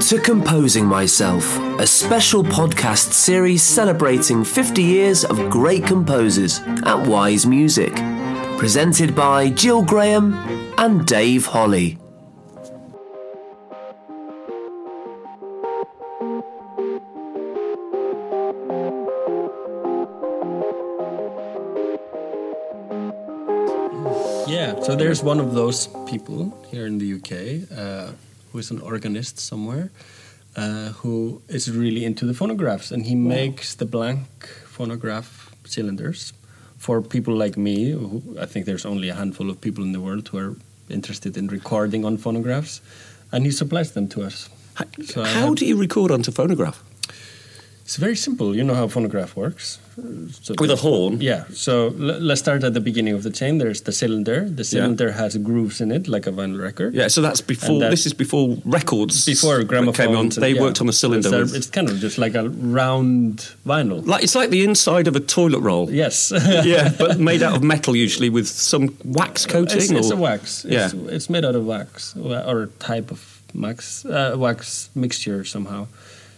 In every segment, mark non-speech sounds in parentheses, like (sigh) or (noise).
to Composing Myself, a special podcast series celebrating 50 years of great composers at Wise Music. Presented by Gill Graham and Dave Holley. Yeah, so there's one of those people here in the UK uh, who is an organist somewhere uh, who is really into the phonographs and he makes the blank phonograph cylinders for people like me. Who, I think there's only a handful of people in the world who are interested in recording on phonographs and he supplies them to us. So How do you record onto phonograph? It's very simple. You know how a phonograph works. So With a horn? Yeah. So l- let's start at the beginning of the chain. There's the cylinder. The cylinder has grooves in it, like a vinyl record. Yeah, so that's before. That- this is before records. Before gramophones. came on. and- They yeah. worked on a cylinder. It's, a- it's kind of just like a round vinyl. like it's like the inside of a toilet roll. Yes. (laughs) yeah, but (laughs) made out of metal usually with some wax coating. It's, it's a wax. Yeah. It's, it's made out of wax or a type of wax, uh, wax mixture somehow.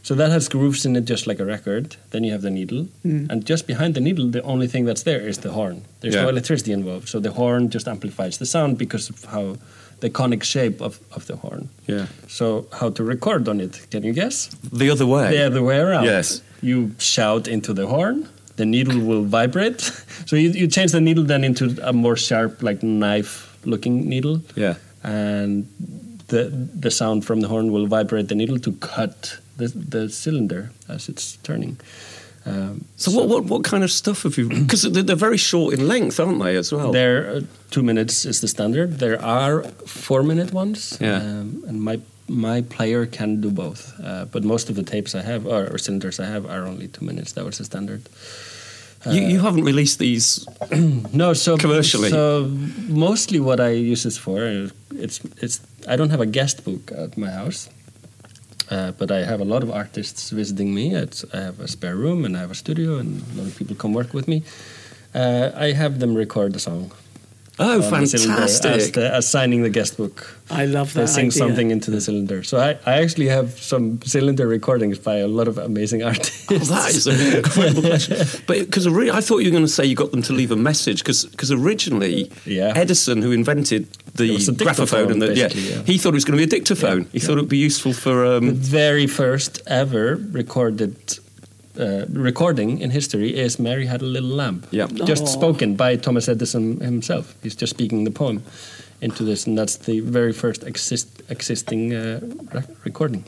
So that has grooves in it just like a record. Then you have the needle. Mm. And just behind the needle, the only thing that's there is the horn. There's no electricity involved. So the horn just amplifies the sound because of how the conic shape of, of the horn. Yeah. So how to record on it? Can you guess? The other way. The other way around. Yes. You shout into the horn, the needle will vibrate. (laughs) so you, you change the needle then into a more sharp, like knife looking needle. Yeah. And the, the sound from the horn will vibrate the needle to cut the, the cylinder as it's turning. Um, So, what, what what kind of stuff have you? Because they're, they're very short in length, aren't they? As well. There, uh, two minutes is the standard. There are four minute ones, Yeah. um, and my my player can do both. Uh, but most of the tapes I have, or, or cylinders I have, are only two minutes. That was the standard. you, you haven't released these. (clears throat) No, so Commercially. So mostly what I use this for, uh, it's it's. I don't have a guest book at my house, uh, but I have a lot of artists visiting me. I have a spare room and I have a studio, and a lot of people come work with me. Uh, I have them record the song. Oh, on the As, fantastic! the, as signing the guest book. I love They that sing idea. something into the cylinder. So I, I actually have some cylinder recordings by a lot of amazing (laughs) artists. Oh, that is an incredible (laughs) question. But because I thought you were going to say you got them to leave a message because originally Yeah. Edison, who invented the graphophone and the yeah, yeah. he thought it was going to be a dictaphone. he thought it would be useful for the um, very first ever recorded uh, recording in history is Mary Had a Little Lamb. Yeah. Just Oh. spoken by Thomas Edison himself. He's just speaking the poem into this, and that's the very first exist, existing uh, re- recording.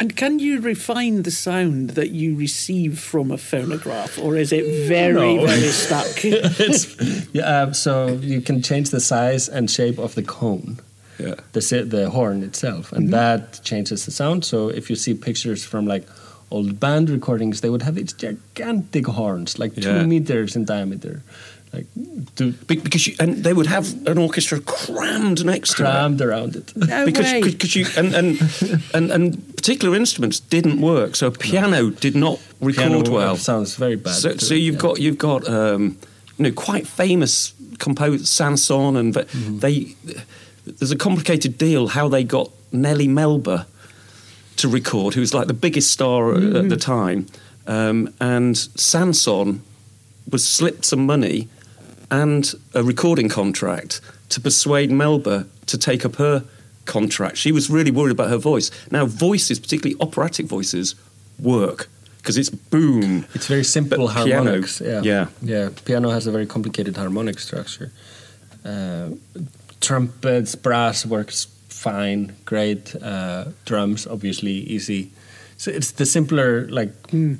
And can you refine the sound that you receive from a phonograph, or is it very, No. very (laughs) stuck? it's, yeah, uh, so you can change the size and shape of the cone. yeah. the the horn itself, and that changes the sound. So if you see pictures from like old band recordings, they would have these gigantic horns, like two Yeah. meters in diameter, like to because you, and they would have an orchestra crammed next to it. crammed around it. No because way. because you and and, (laughs) and and particular instruments didn't work. So piano did not record Piano well. sounds very bad. So, too, so you've yeah. got you've got um, you know quite famous composers Sanson and Mm-hmm. they there's a complicated deal how they got Nellie Melba to record, who was like the biggest star at- at the time, um, and Sanson was slipped some money and a recording contract to persuade Melba to take up her contract. She was really worried about her voice. Now, voices, particularly operatic voices, work because it's boom. It's very simple But piano, harmonics. yeah. yeah. yeah. Piano has a very complicated harmonic structure. Uh, trumpets, brass works fine, great. Uh, drums, obviously, easy. So it's the simpler, like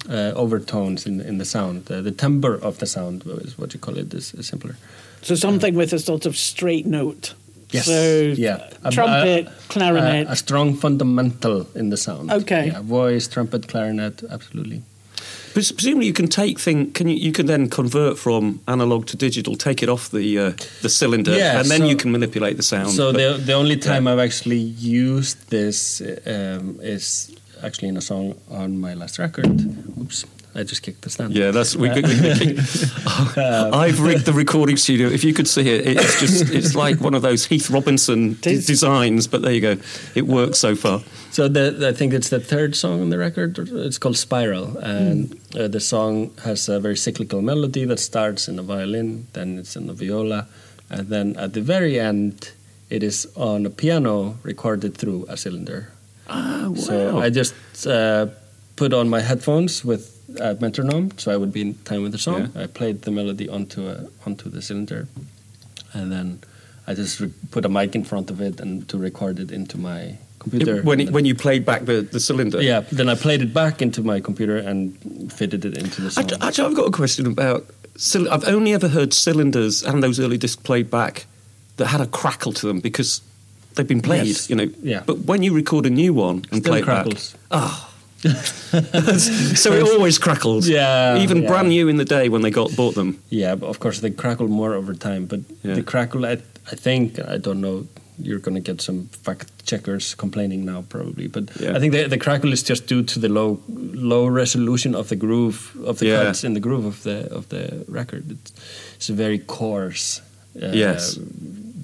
uh, overtones in in the sound. Uh, the timbre of the sound is what you call it. Is, is simpler. so something with a sort of straight note. Yes. So yeah. A- trumpet, a- clarinet. A, a strong fundamental in the sound. Okay. Yeah, voice, trumpet, clarinet, absolutely. Pres- Presumably, you can take thing. Can you? You can then convert from analog to digital, take it off the uh, the cylinder, Yeah, and then so- you can manipulate the sound. So But- the the only time I've actually used this um, is actually in a song on my last record. Oops, I just kicked the stand. Yeah, that's we. we, we keep, (laughs) (laughs) I've rigged the recording studio. If you could see it, it's just it's like one of those Heath Robinson (laughs) d- designs. But there you go. It works so far. So the, I think it's the third song on the record. It's called Spiral, and uh, the song has a very cyclical melody that starts in a violin, then it's in the viola, and then at the very end, it is on a piano recorded through a cylinder. Ah, wow. So I just uh, put on my headphones with a metronome, so I would be in time with the song. Yeah. I played the melody onto a, onto the cylinder, and then I just re- put a mic in front of it and to record it into my computer. when it, when you played back the, the cylinder. yeah, then I played it back into my computer and fitted it into the song. Actually, actually, I've got a question about. I've only ever heard cylinders and those early discs played back that had a crackle to them because they've been played, Yes. you know. Yeah. But when you record a new one and Still play it crackles. back, (laughs) so it always crackles. Yeah, Even yeah. brand new in the day when they got bought them. Yeah, but of course they crackle more over time. But Yeah. the crackle, I, I think, I don't know. You're going to get some fact checkers complaining now, probably. But Yeah. I think the, the crackle is just due to the low low resolution of the groove of the Yeah. cuts in the groove of the of the record. It's, it's very coarse. Uh, Yes.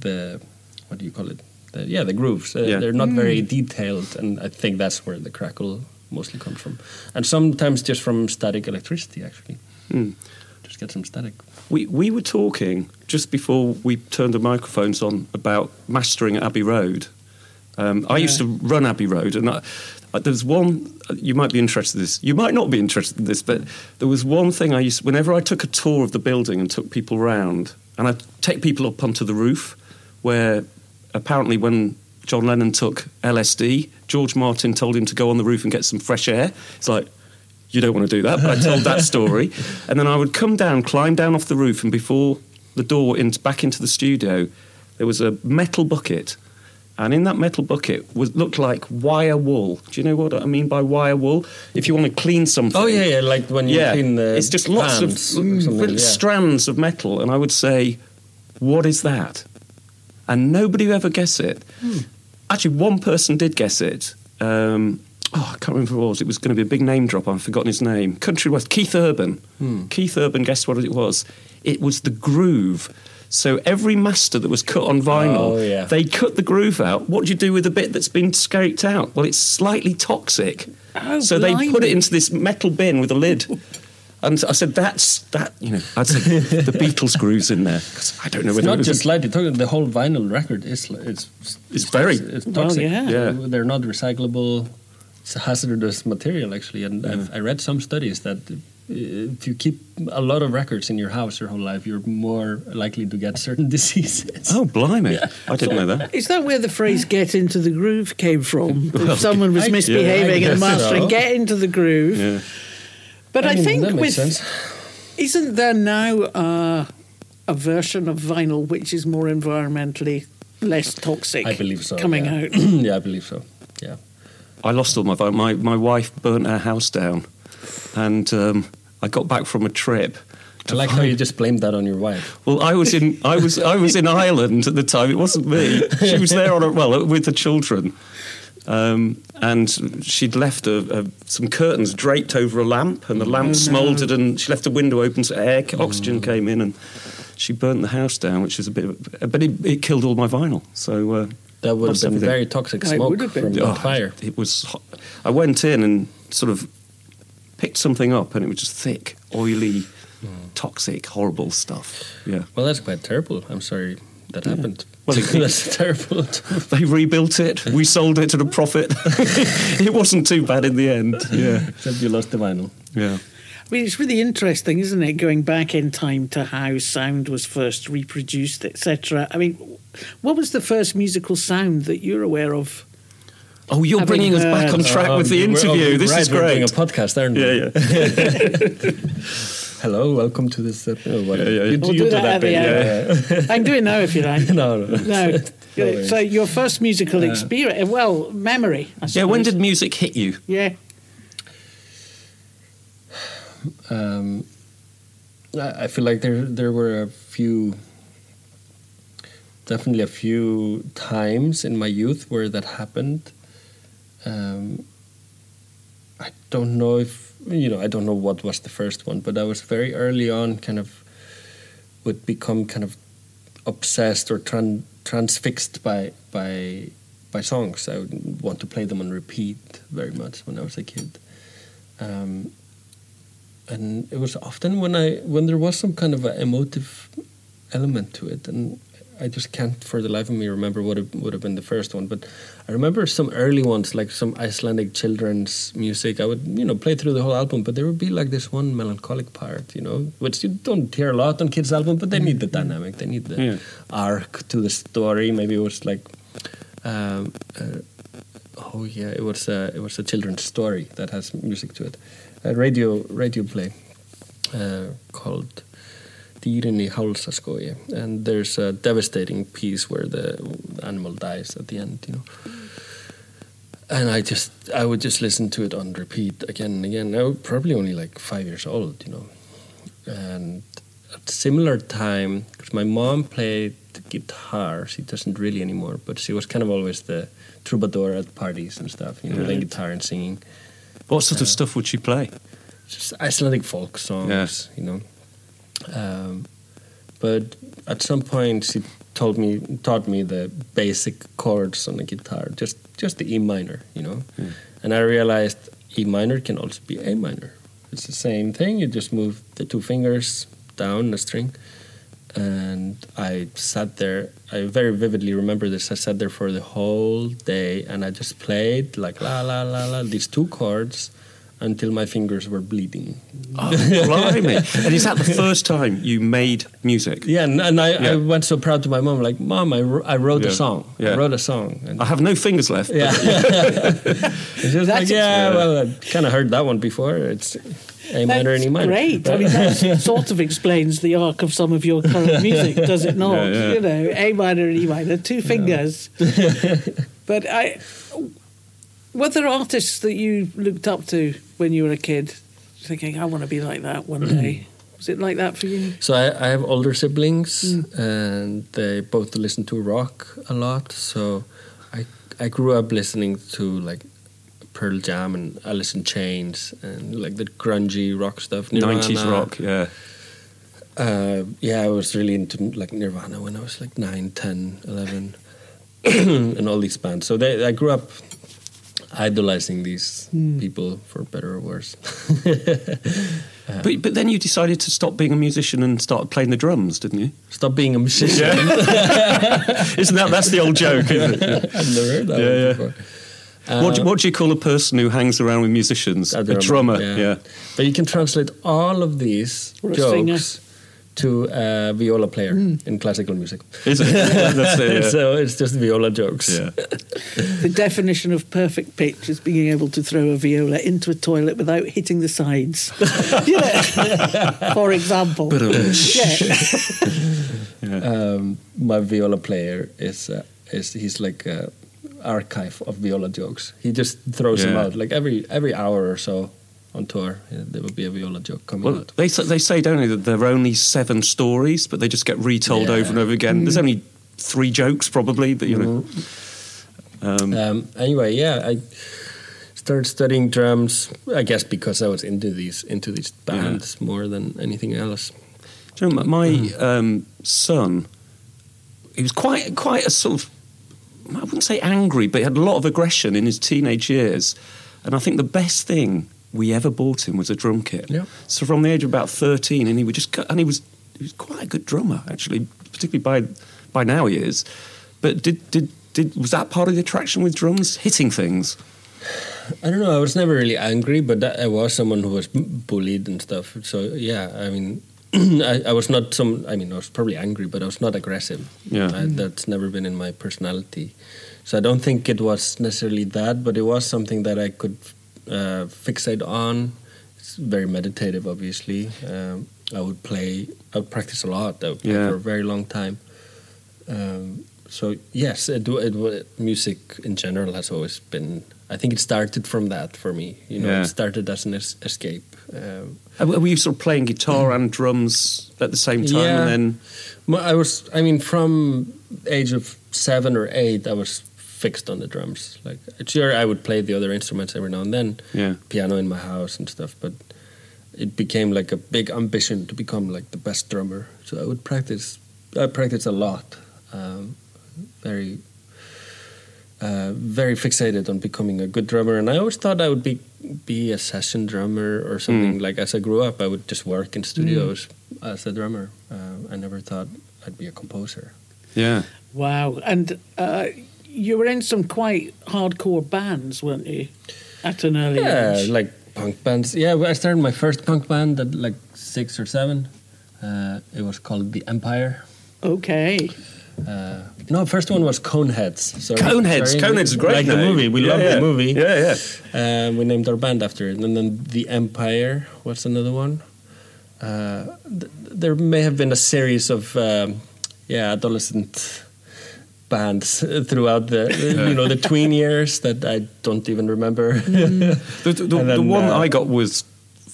The what do you call it? The, yeah, the grooves. Uh, Yeah. They're not very detailed, and I think that's where the crackle mostly comes from. And sometimes just from static electricity, actually. Hmm. Just get some static. We we were talking just before we turned the microphones on about mastering Abbey Road. Um, I used to run Abbey Road, and I, uh, there's one you might be interested in this. You might not be interested in this, but there was one thing I used. Whenever I took a tour of the building and took people round, and I'd take people up onto the roof, where apparently when John Lennon took LSD, George Martin told him to go on the roof and get some fresh air. It's like you don't want to do that, but I told that (laughs) story. And then I would come down, climb down off the roof, and before the door in, back into the studio, there was a metal bucket. And in that metal bucket was looked like wire wool. Do you know what I mean by wire wool? If you want to clean something. Oh yeah, yeah, like when you yeah. clean the it's just lots of yeah. strands of metal, and I would say, "What is that?" And nobody would ever guess it. Hmm. Actually, one person did guess it. Um, oh, I can't remember who it was. It was going to be a big name drop. I've forgotten his name. Country West. Keith Urban. Hmm. Keith Urban guessed what it was. It was the groove. So every master that was cut on vinyl, Oh, yeah. they cut the groove out. What do you do with the bit that's been scraped out? Well, it's slightly toxic. Oh, so they put it into this metal bin with a lid. (laughs) And I said, "That's that." You know, I said the Beatles grooves in there 'cause I don't know It's whether not it was just slightly toxic. The whole vinyl record is li- it's It's very- it's Well, toxic. yeah. Yeah. they're not recyclable. It's a hazardous material actually, and I've, I read some studies that uh, if you keep a lot of records in your house your whole life, you're more likely to get certain (laughs) diseases. Oh, blimey! I didn't know that. Is that where the phrase "get into the groove" came from? (laughs) if someone was I- misbehaving yeah, I and mastering, so. get into the groove. Yeah. But I, mean, think that makes with sense. isn't there now uh, a version of vinyl which is more environmentally less toxic? I believe so. Coming yeah. out. (clears throat) yeah, I believe so. Yeah. I lost all my vinyl. my my wife burnt her house down, and um, I got back from a trip. I like how you just blamed that on your wife. Well, I was in I was I was in Ireland at the time. It wasn't me. She was there on a, well with the children, um, and she'd left a, a, some curtains draped over a lamp, and the lamp smouldered, and she left a window open so air oxygen came in, and she burnt the house down, which was a bit. Of, but it, it killed all my vinyl. So. Uh, That would have been everything. very toxic It smoke would have been. from Oh, fire. It was. Hot. I went in and sort of picked something up, and it was just thick, oily, toxic, horrible stuff. Yeah. Well, that's quite terrible. I'm sorry that happened. Well, Well, it- (laughs) that's terrible. (laughs) They rebuilt it. We sold it at a profit. it wasn't too bad in the end. Yeah. Except you lost the vinyl. Yeah. I mean, it's really interesting, isn't it? Going back in time to how sound was first reproduced, etc. I mean, what was the first musical sound that you're aware of? Oh, you're Having bringing us back on heard- track with the Um, interview. this right, is we're doing great. a podcast, aren't we? Yeah, yeah. (laughs) Hello, welcome to this. Uh. Yeah, yeah. You, We'll you do that at the bit, end. yeah, I can do it now if you like. yeah. (laughs) no, no, No. (laughs) so your first musical experience, well, memory. I Yeah, when did music hit you? Yeah. Um, I I feel like there there were a few, definitely a few times in my youth where that happened. Um, I don't know if you know I don't know what was the first one, but I was very early on kind of would become kind of obsessed or tran- transfixed by by by songs. I would want to play them on repeat very much when I was a kid. Um, and it was often when I when there was some kind of emotive element to it, and I just can't for the life of me remember what it would have been the first one. But I remember some early ones, like some Icelandic children's music. I would you know play through the whole album, but there would be like this one melancholic part, you know, which you don't hear a lot on kids' album, but they need the dynamic, they need the Yeah. arc to the story. Maybe it was like. Um, uh, oh yeah, it was a, it was a children's story that has music to it. A radio radio play uh, called Dýrin í Hálsaskógi, and there's a devastating piece where the animal dies at the end, you know. And I just I would just listen to it on repeat again and again. I was probably only like five years old, you know. And at a similar time, because my mom played guitar, she doesn't really anymore, but she was kind of always the troubadour at parties and stuff, you know, playing guitar and singing. What sort of uh, stuff would she play? just Icelandic folk songs, you know. Um, but at some point, she told me, taught me the basic chords on the guitar, just just the E minor, you know. And I realized E minor can also be A minor. It's the same thing. You just move the two fingers down the string. And I sat there. I very vividly remember this. I sat there for the whole day, and I just played like la la la la these two chords until my fingers were bleeding. Oh, blimey. and is that the first time you made music? Yeah, and, and I, Yeah. I went so proud to my mom, like, Mom, I, I wrote Yeah. a song. Yeah. I wrote a song. And, I have no fingers left. yeah. (laughs) (laughs) and she was like, Yeah, Yeah. well, I kind of heard that one before. It's A minor and E minor. Great. I mean, that (laughs) sort of explains the arc of some of your current music, does it not? Yeah, yeah. You know, A minor and E minor, two fingers. but I, were there artists that you looked up to when you were a kid, thinking, "I want to be like that one day"? Was it like that for you? So I, I have older siblings, and they both listen to rock a lot. So I I grew up listening to like Pearl Jam and Alice in Chains and like the grungy rock stuff. 90s rock, yeah. Uh, yeah, I was really into like Nirvana when I was like 9, 10, 11, (clears throat) and all these bands. So they, I grew up idolizing these people for better or worse. (laughs) But, but then you decided to stop being a musician and start playing the drums, didn't you? Stop being a musician. (laughs) Isn't that that's the old joke? Isn't it? I've never heard that Yeah, one yeah. before. what, do, uh, what do you call a person who hangs around with musicians? A A drummer, drummer. yeah. yeah. But you can translate all of these Or a jokes to a viola player in classical music. Is it? That's it, yeah. (laughs) so it's just viola jokes. Yeah. (laughs) The definition of perfect pitch is being able to throw a viola into a toilet without hitting the sides. (laughs) For example. yeah. um, my viola player is uh, is he's like a archive of viola jokes. He just throws them out like every every hour or so on tour. there will be a viola joke coming Well, out. they, they say, don't they, that there are only seven stories, but they just get retold Yeah. over and over again. There's only three jokes, probably, that, you know. Um, Um, anyway, yeah, I started studying drums. I guess because I was into these into these bands more than anything else. Do you know, my um, son, he was quite quite a sort of, I wouldn't say angry, but he had a lot of aggression in his teenage years. And I think the best thing we ever bought him was a drum kit. So from the age of about thirteen, and he would just, cut- and he was he was quite a good drummer actually, particularly by by now he is. But did did did was that part of the attraction with drums, hitting things? (sighs) I don't know. I was never really angry, but that, I was someone who was bullied and stuff. So yeah, I mean, (clears throat) I, I was not some. I mean, I was probably angry, but I was not aggressive. Yeah. I, that's never been in my personality. So I don't think it was necessarily that, but it was something that I could uh, fixate on. It's very meditative, obviously. Um, I would play. I would practice a lot. I would play Yeah. for a very long time. Um, so yes, it, it, it, music in general has always been. I think it started from that for me. You know, Yeah. it started as an es- escape. Um, Uh, Were you sort of playing guitar and drums at the same time, Yeah. and then I was, I mean, from age of seven or eight, I was fixed on the drums. Like sure, I would play the other instruments every now and then, Yeah. piano in my house and stuff, but it became like a big ambition to become like the best drummer. So I would practice. I practiced a lot. Um, very, uh, very fixated on becoming a good drummer, and I always thought I would be be a session drummer or something. Like as I grew up, I would just work in studios as a drummer. Uh, I never thought I'd be a composer. Yeah. Wow. And uh, you were in some quite hardcore bands, weren't you? At an early Yeah, age. like punk bands. Yeah, I started my first punk band at like six or seven. Uh, it was called The Empire. Okay. Uh, no, first one was Coneheads. Sorry, Coneheads. sorry. Coneheads is great Like the movie. We Yeah, love yeah. the movie. Yeah, yeah. Um, we named our band after it. And then The Empire What's another one. Uh, th- there may have been a series of um, yeah adolescent bands uh, throughout the (laughs) you know the tween years that I don't even remember. The, the, the, (laughs) And the then, one uh, I got was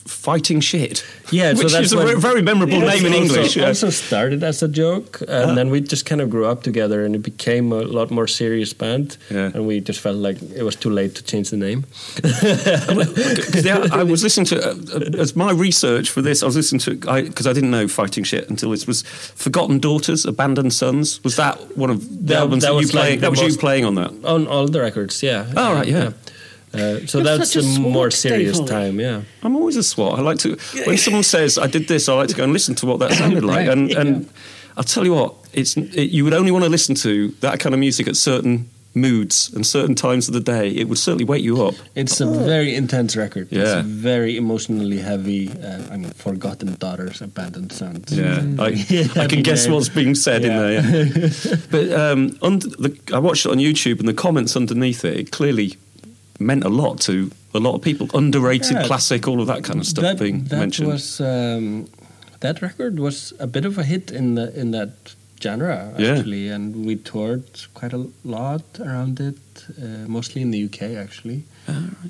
Fighting Shit. Yeah, so which that's is a very, memorable Yes, name in also, English. yeah. Also started as a joke, and then we just kind of grew up together, and it became a lot more serious band. Yeah. And we just felt like it was too late to change the name. I was (laughs) listening to uh, as my research for this. I was listening to because I, didn't know fighting shit until this was Forgotten Daughters, Abandoned Sons. Was that one of the That- albums that that, you was like playing? that was you playing on that. On all the records, yeah. Oh, right, yeah. Uh, so You're that's a a more serious Dave time, yeah. I'm always a swat. I like to when someone says I did this, I like to go and listen to what that sounded (laughs) like. Right. And and I'll tell you what, it's it, you would only want to listen to that kind of music at certain moods and certain times of the day. It would certainly wake you up. It's a very intense record. Yeah. It's very emotionally heavy. Uh, I mean, Forgotten Daughters, Abandoned Sons. Yeah, (laughs) I, I can guess what's being said Yeah. in there. Yeah. (laughs) but um, under the, I watched it on YouTube, and the comments underneath it, it clearly meant a lot to a lot of people. Underrated, Yeah. classic, all of that kind of stuff that, being that mentioned. was um, that record was a bit of a hit in the in that genre Yeah. actually, and we toured quite a lot around it, uh, mostly in the UK actually.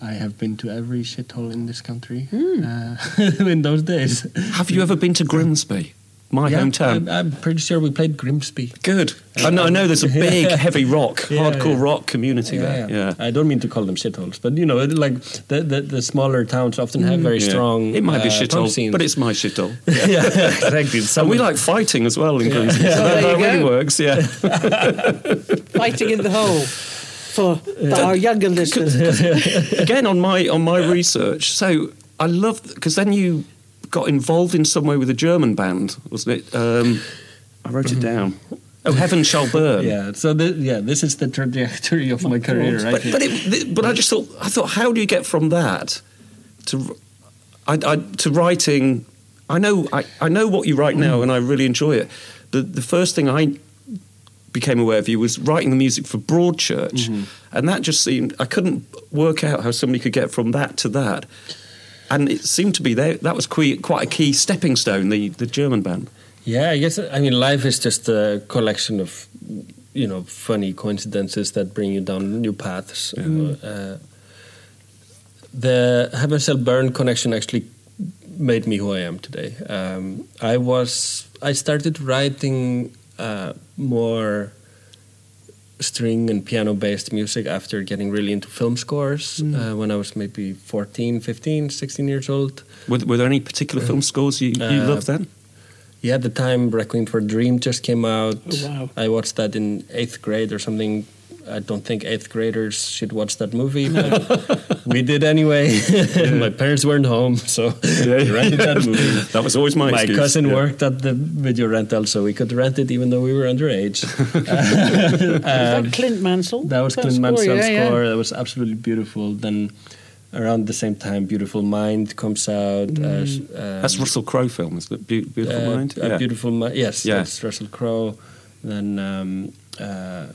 I have been to every shithole in this country Hmm. uh, (laughs) in those days. Have you ever been to Grimsby, my Yeah, hometown? I'm, I'm pretty sure we played Grimsby. Good. I know, I know there's a (laughs) big, heavy rock, Yeah, hardcore yeah. rock community there. Yeah. I don't mean to call them shitholes, but you know, like the, the, the smaller towns often have very Yeah. strong. It might be uh, shithole, but it's my shithole. (laughs) yeah, exactly. (laughs) And we like fighting as well in Grimsby. So there that really works, yeah. Fighting in the hole for the, our younger listeners. again on my on my research. So I love because then you got involved in some way with a German band, wasn't it? Um, I wrote it mhm. down. Oh, heaven shall burn. (laughs) Yeah. So the, yeah, this is the trajectory of my career, right? But but, it, but I just thought I thought how do you get from that to I, I, to writing? I know I, I know what you write now, mm. and I really enjoy it. The the first thing I became aware of you was writing the music for Broadchurch, mm-hmm. and that just seemed I couldn't work out how somebody could get from that to that. And it seemed to be there. That was quite, quite a key stepping stone. The the German band. Yeah, I guess I mean life is just a collection of you know funny coincidences that bring you down new paths. Uh, the Heaven Shall Burn connection actually made me who I am today. Um, I was I started writing uh, more string and piano based music after getting really into film scores uh, when I was maybe 14, 15, 16 years old. Were, were there any particular film scores you, you Uh, loved then? Yeah, at the time, Requiem for a Dream just came out. Oh, wow. I watched that in eighth grade or something. I don't think eighth graders should watch that movie, but (laughs) we did anyway. (laughs) my parents weren't home, so (laughs) we rented that movie. That was always my My excuse. cousin Yeah. worked at the video rental, so we could rent it even though we were underage. Was that Clint Mansell? Um, That was Clint score, Mansell's yeah, yeah. score. That was absolutely beautiful. Then, around the same time, Beautiful Mind comes out. as, um, That's Russell Crowe film, isn't it? Beau- Beautiful uh, Mind. A Beautiful Mind. Yes, Yeah. that's Russell Crowe. Then um, uh,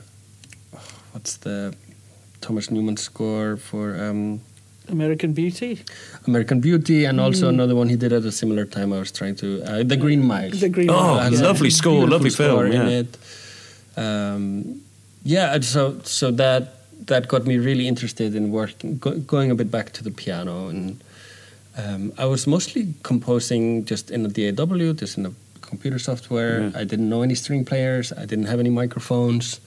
what's the Thomas Newman score for um, American Beauty. American Beauty, and also Mm. another one he did at a similar time. I was trying to uh, The Green Mile. The Green Oh, Mile, has a lovely score, lovely film, score in yeah. it. Um, yeah, so so that that got me really interested in working, go, going a bit back to the piano, and um, I was mostly composing just in a DAW, just in a computer software. Yeah. I didn't know any string players. I didn't have any microphones,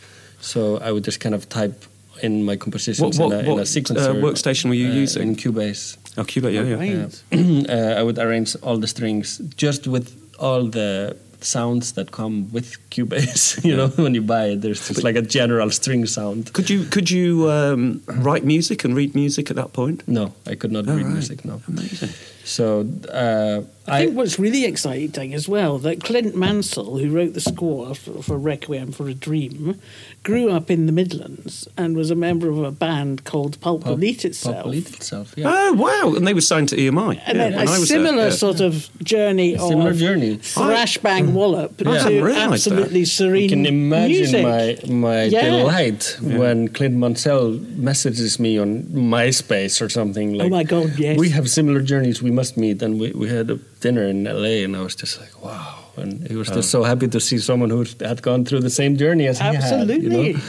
so I would just kind of type in my compositions What, what, in, a, in a what sequencer. uh, workstation were you uh, using? In Cubase. oh, Cubase, yeah, yeah. (clears throat) Uh, I would arrange all the strings just with all the sounds that come with Cubase. (laughs) you know, when you buy it, there's just like a general string sound. Could you could you um, write music and read music at that point? No, I could not Oh, read right. music. No. Amazing. So uh, I think what's really exciting as well that Clint Mansell, who wrote the score for, for Requiem for a Dream, grew up in the Midlands and was a member of a band called Pop Will Eat Itself. Pop Will Eat Itself. Yeah. Oh wow! And they were signed to EMI. And yeah, then when I a was there, similar yeah. sort of journey Similar of journey. thrash bang wallop I hadn't to realised that. absolutely serene You can imagine music. my my Yeah. delight when Clint Mansell messages me on MySpace or something like. oh my god, yes. We have similar journeys. We must meet, and we, we had a dinner in LA, and I was just like, wow. And he was just so happy to see someone who had gone through the same journey as he had. Absolutely. You know?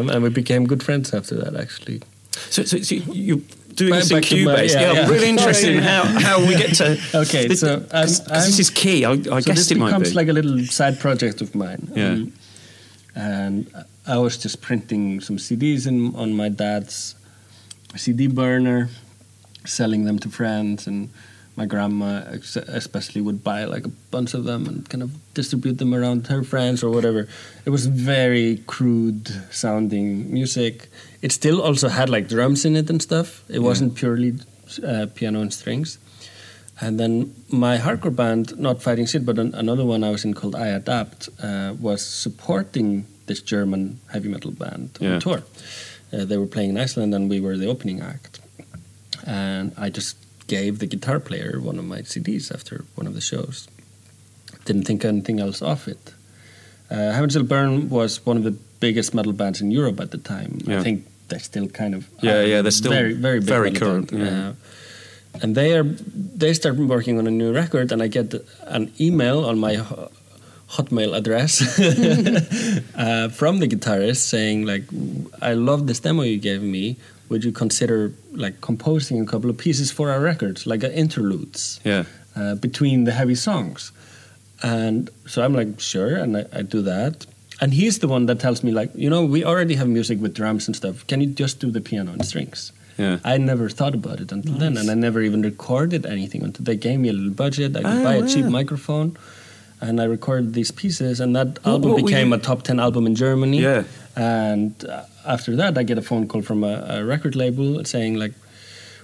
um, and we became good friends after that, actually. So, so, so you're doing Back- this in back to my- Cubase. yeah, yeah, I'm yeah. really interested in how, how we get to. (laughs) Okay, this, so I'm- 'cause- 'cause this is key. I, I so guessed this it might becomes be. like a little side project of mine. Yeah. Um, and I was just printing some CDs in, on my dad's CD burner, selling them to friends, and my grandma especially would buy like a bunch of them and kind of distribute them around her friends or whatever. It was very crude sounding music. It still also had like drums in it and stuff. It wasn't purely uh, piano and strings. And then my hardcore band, not Fighting Shit, but an, another one I was in called I Adapt, uh, was supporting this German heavy metal band Yeah. on tour. Uh, they were playing in Iceland, and we were the opening act. And I just gave the guitar player one of my CDs after one of the shows. Didn't think anything else of it. Uh, Heaven Shall Burn was one of the biggest metal bands in Europe at the time. Yeah. I think they're still kind of Yeah, yeah, they're still very very very current, yeah. Uh, and they are they start working on a new record, and I get an email on my Hotmail address (laughs) (laughs) uh, from the guitarist saying like, "I love this demo you gave me. Would you consider like composing a couple of pieces for our records, like uh, interludes yeah. uh, between the heavy songs?" And so I'm like, "Sure," and I, I do that. And he's the one that tells me like, you know, we already have music with drums and stuff. Can you just do the piano and strings? Yeah. I never thought about it until then, and I never even recorded anything until they gave me a little budget. I could Oh, buy a cheap microphone, and I recorded these pieces, and that album what became a top ten album in Germany. Yeah. And uh, after that, I get a phone call from a, a record label saying like,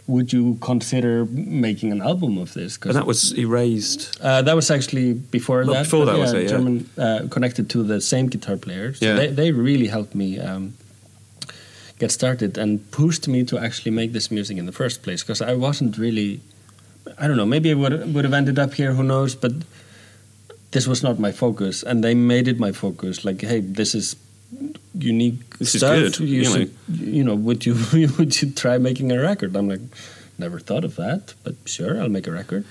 "Would you consider making an album of this?" 'Cause And that was erased. uh, that was actually before Well, that. before that was it, yeah. German uh, connected to the same guitar player. So Yeah. they, they really helped me um, get started and pushed me to actually make this music in the first place because I wasn't really. I don't know. Maybe I would would have ended up here. Who knows? But this was not my focus, and they made it my focus. Like, hey, this is unique This is good, You, you know. you know, would you (laughs) would you try making a record? I'm like, never thought of that, but sure, I'll make a record.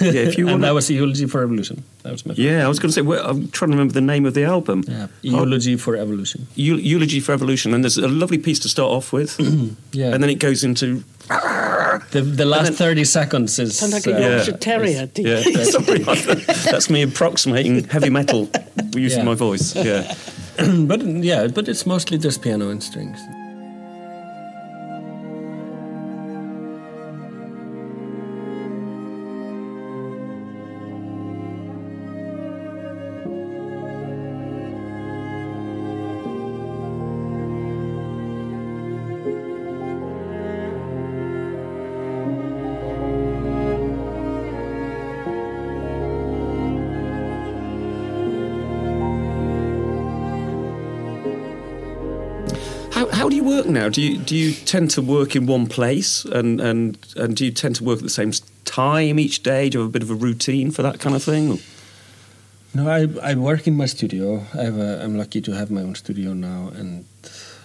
Yeah, if you (laughs) and want. that was Eulogy for Evolution. That was my Yeah, I was going to say. Well, I'm trying to remember the name of the album. yeah. Oh, Eulogy for Evolution. Eulogy for Evolution, and there's a lovely piece to start off with, (clears throat) Yeah. and then it goes into the, the last then- 30 seconds is. Sound like a uh, Yorkshire Terrier. yeah. (laughs) Sorry, (laughs) that's me approximating heavy metal using Yeah. my voice. Yeah, (laughs) (clears throat) but yeah, but it's mostly just piano and strings. How do you now? Do you do you tend to work in one place, and and and do you tend to work at the same time each day? Do you have a bit of a routine for that kind of thing? No, I, I work in my studio. I have a, I'm lucky to have my own studio now, and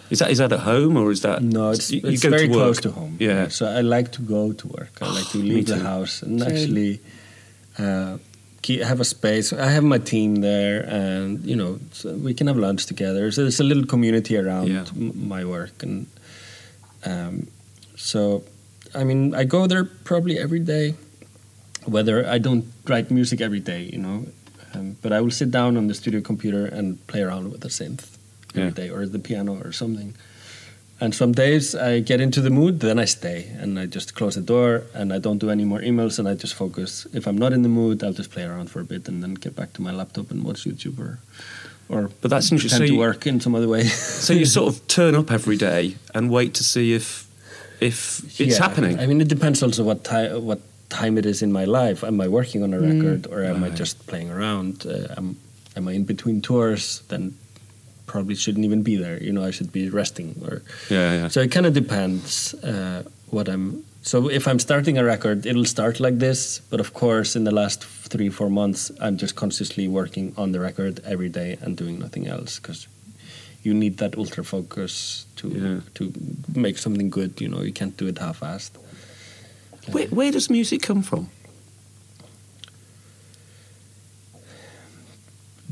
Is that is that at home or is that no, it's, you, you it's very to close to home. Yeah, So I like to go to work. I like to (gasps) leave the house and actually uh, keep, have a space. I have my team there, and you know so we can have lunch together. So there's a little community around Yeah. my work, and um, so I mean I go there probably every day. Whether I don't write music every day, you know, um, but I will sit down on the studio computer and play around with the synth every Yeah. day or the piano or something. And some days I get into the mood, then I stay and I just close the door and I don't do any more emails and I just focus. If I'm not in the mood, I'll just play around for a bit and then get back to my laptop and watch YouTube or, or But that's interesting. So to you- work in some other way. (laughs) So you sort of turn up every day and wait to see if if it's Yeah. happening. I mean, it depends also what time what time it is in my life. Am I working on a Mm. record or am I just playing around? Uh, am, am I in between tours? Then probably shouldn't even be there. You know, I should be resting. Or yeah, yeah. so it kind of depends uh, what I'm. So if I'm starting a record, it'll start like this. But of course, in the last three four months, I'm just consciously working on the record every day and doing nothing else because you need that ultra focus to Yeah. to make something good. You know, you can't do it half-assed. Where, where does music come from?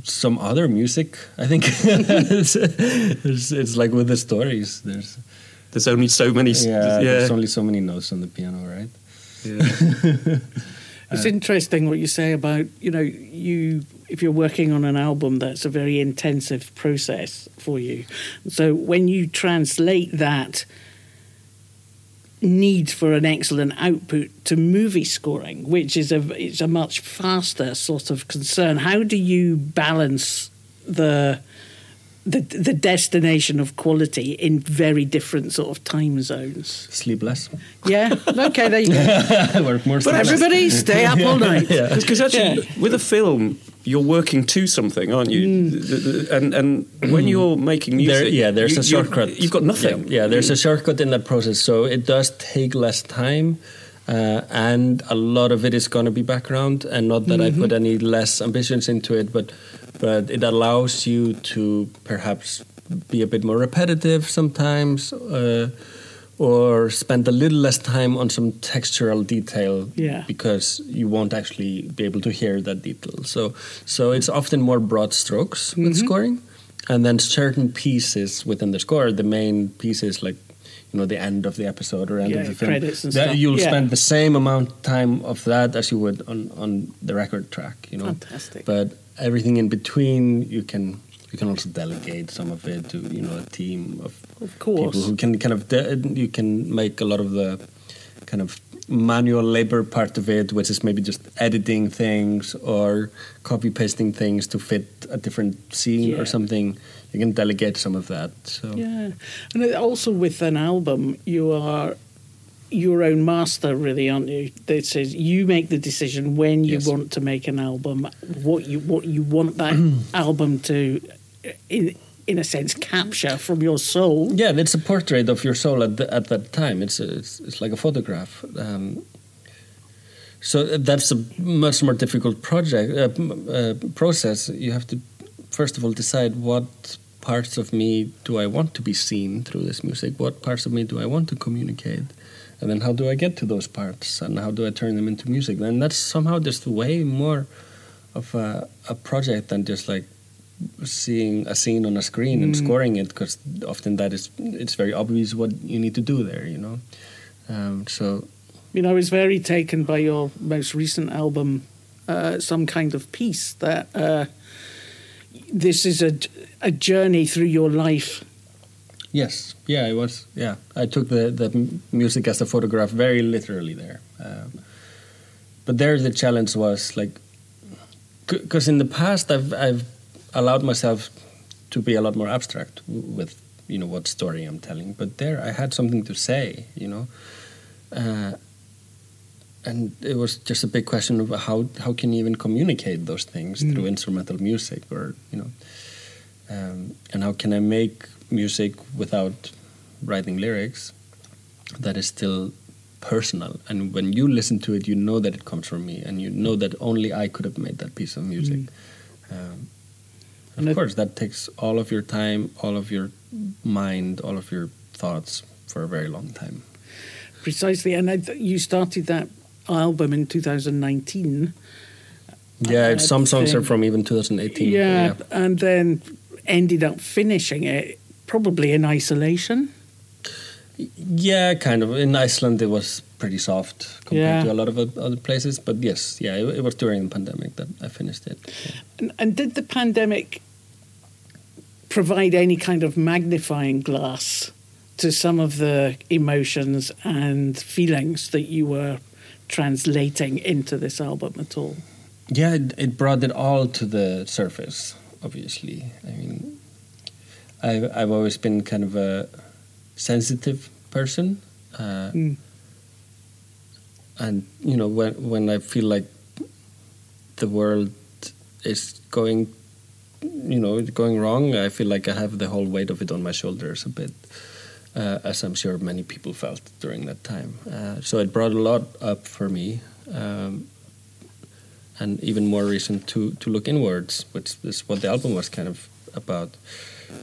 Some other music, I think. (laughs) it's, it's, it's like with the stories. There's There's only so many. yeah, yeah. there's only so many notes on the piano, right? yeah. (laughs) It's uh, interesting what you say about you know you if you're working on an album that's a very intensive process for you. So when you translate that need for an excellent output to movie scoring, which is a it's a much faster sort of concern. How do you balance the the the destination of quality in very different sort of time zones? Sleep less. Yeah. Okay. There you go. (laughs) Work more. But sleep less. everybody stay up all night. (laughs) Because actually, with a film, you're working to something, aren't you? The- the- And and when you're making music, There, yeah, there's you- a shortcut. You've got nothing. Yeah, yeah, there's a shortcut in that process. So it does take less time, uh, and a lot of it is going to be background. And not that I put any less ambitions into it, but but it allows you to perhaps be a bit more repetitive sometimes. Uh, or spend a little less time on some textural detail Yeah. because you won't actually be able to hear that detail. So, so it's often more broad strokes with scoring, and then certain pieces within the score, the main pieces like you know the end of the episode or end Yeah, of the film, that you'll Yeah. spend the same amount of time of that as you would on on the record track. You know, Fantastic. but everything in between you can. You can also delegate some of it to you know a team of Of course. people who can kind of de- you can make a lot of the kind of manual labor part of it, which is maybe just editing things or copy pasting things to fit a different scene Yeah. or something. You can delegate some of that. So Yeah, and also with an album, you are your own master, really, aren't you? That says you make the decision when you Yes. want to make an album, what you what you want that (clears throat) album to, in in a sense, capture from your soul. yeah, it's a portrait of your soul at the, at that time. It's a, it's, it's like a photograph. Um, so that's a much more difficult project uh, uh, process. You have to first of all decide what parts of me do I want to be seen through this music. What parts of me do I want to communicate, and then how do I get to those parts, and how do I turn them into music? Then that's somehow just way more of a, a project than just like seeing a scene on a screen and scoring it because often that is it's very obvious what you need to do there you know um, so you know I was very taken by your most recent album, uh, Some Kind of Peace, that uh, this is a, a journey through your life. Yes. Yeah it was. Yeah. I took the, the music as a photograph very literally there. Um, but there the challenge was like because in the past i've i've allowed myself to be a lot more abstract with you know what story i'm telling. But there i had something to say you know? Uh, and it was just a big question of how how can you even communicate those things through instrumental music or you know? Um, and how can I make music without writing lyrics that is still personal. And when you listen to it you know that it comes from me and you know that only I could have made that piece of music. Um, And of course that takes all of your time all of your mind all of your thoughts for a very long time. Precisely, and I, you started that album in 2019. yeah I some songs are from even 2018 yeah, and then ended up finishing it probably in isolation. Yeah, kind of. In Iceland, it was pretty soft compared Yeah. to a lot of other places. But yes, yeah, it, it was during the pandemic that I finished it. And, and did the pandemic provide any kind of magnifying glass to some of the emotions and feelings that you were translating into this album at all? Yeah, it, it brought it all to the surface. Obviously, I mean, I've I've always been kind of a sensitive person, uh, Mm. and you know when when I feel like the world is going, you know, going wrong, I feel like I have the whole weight of it on my shoulders a bit, uh, as I'm sure many people felt during that time. Uh, so it brought a lot up for me. Um, and even more reason to, to look inwards, which is what the album was kind of about.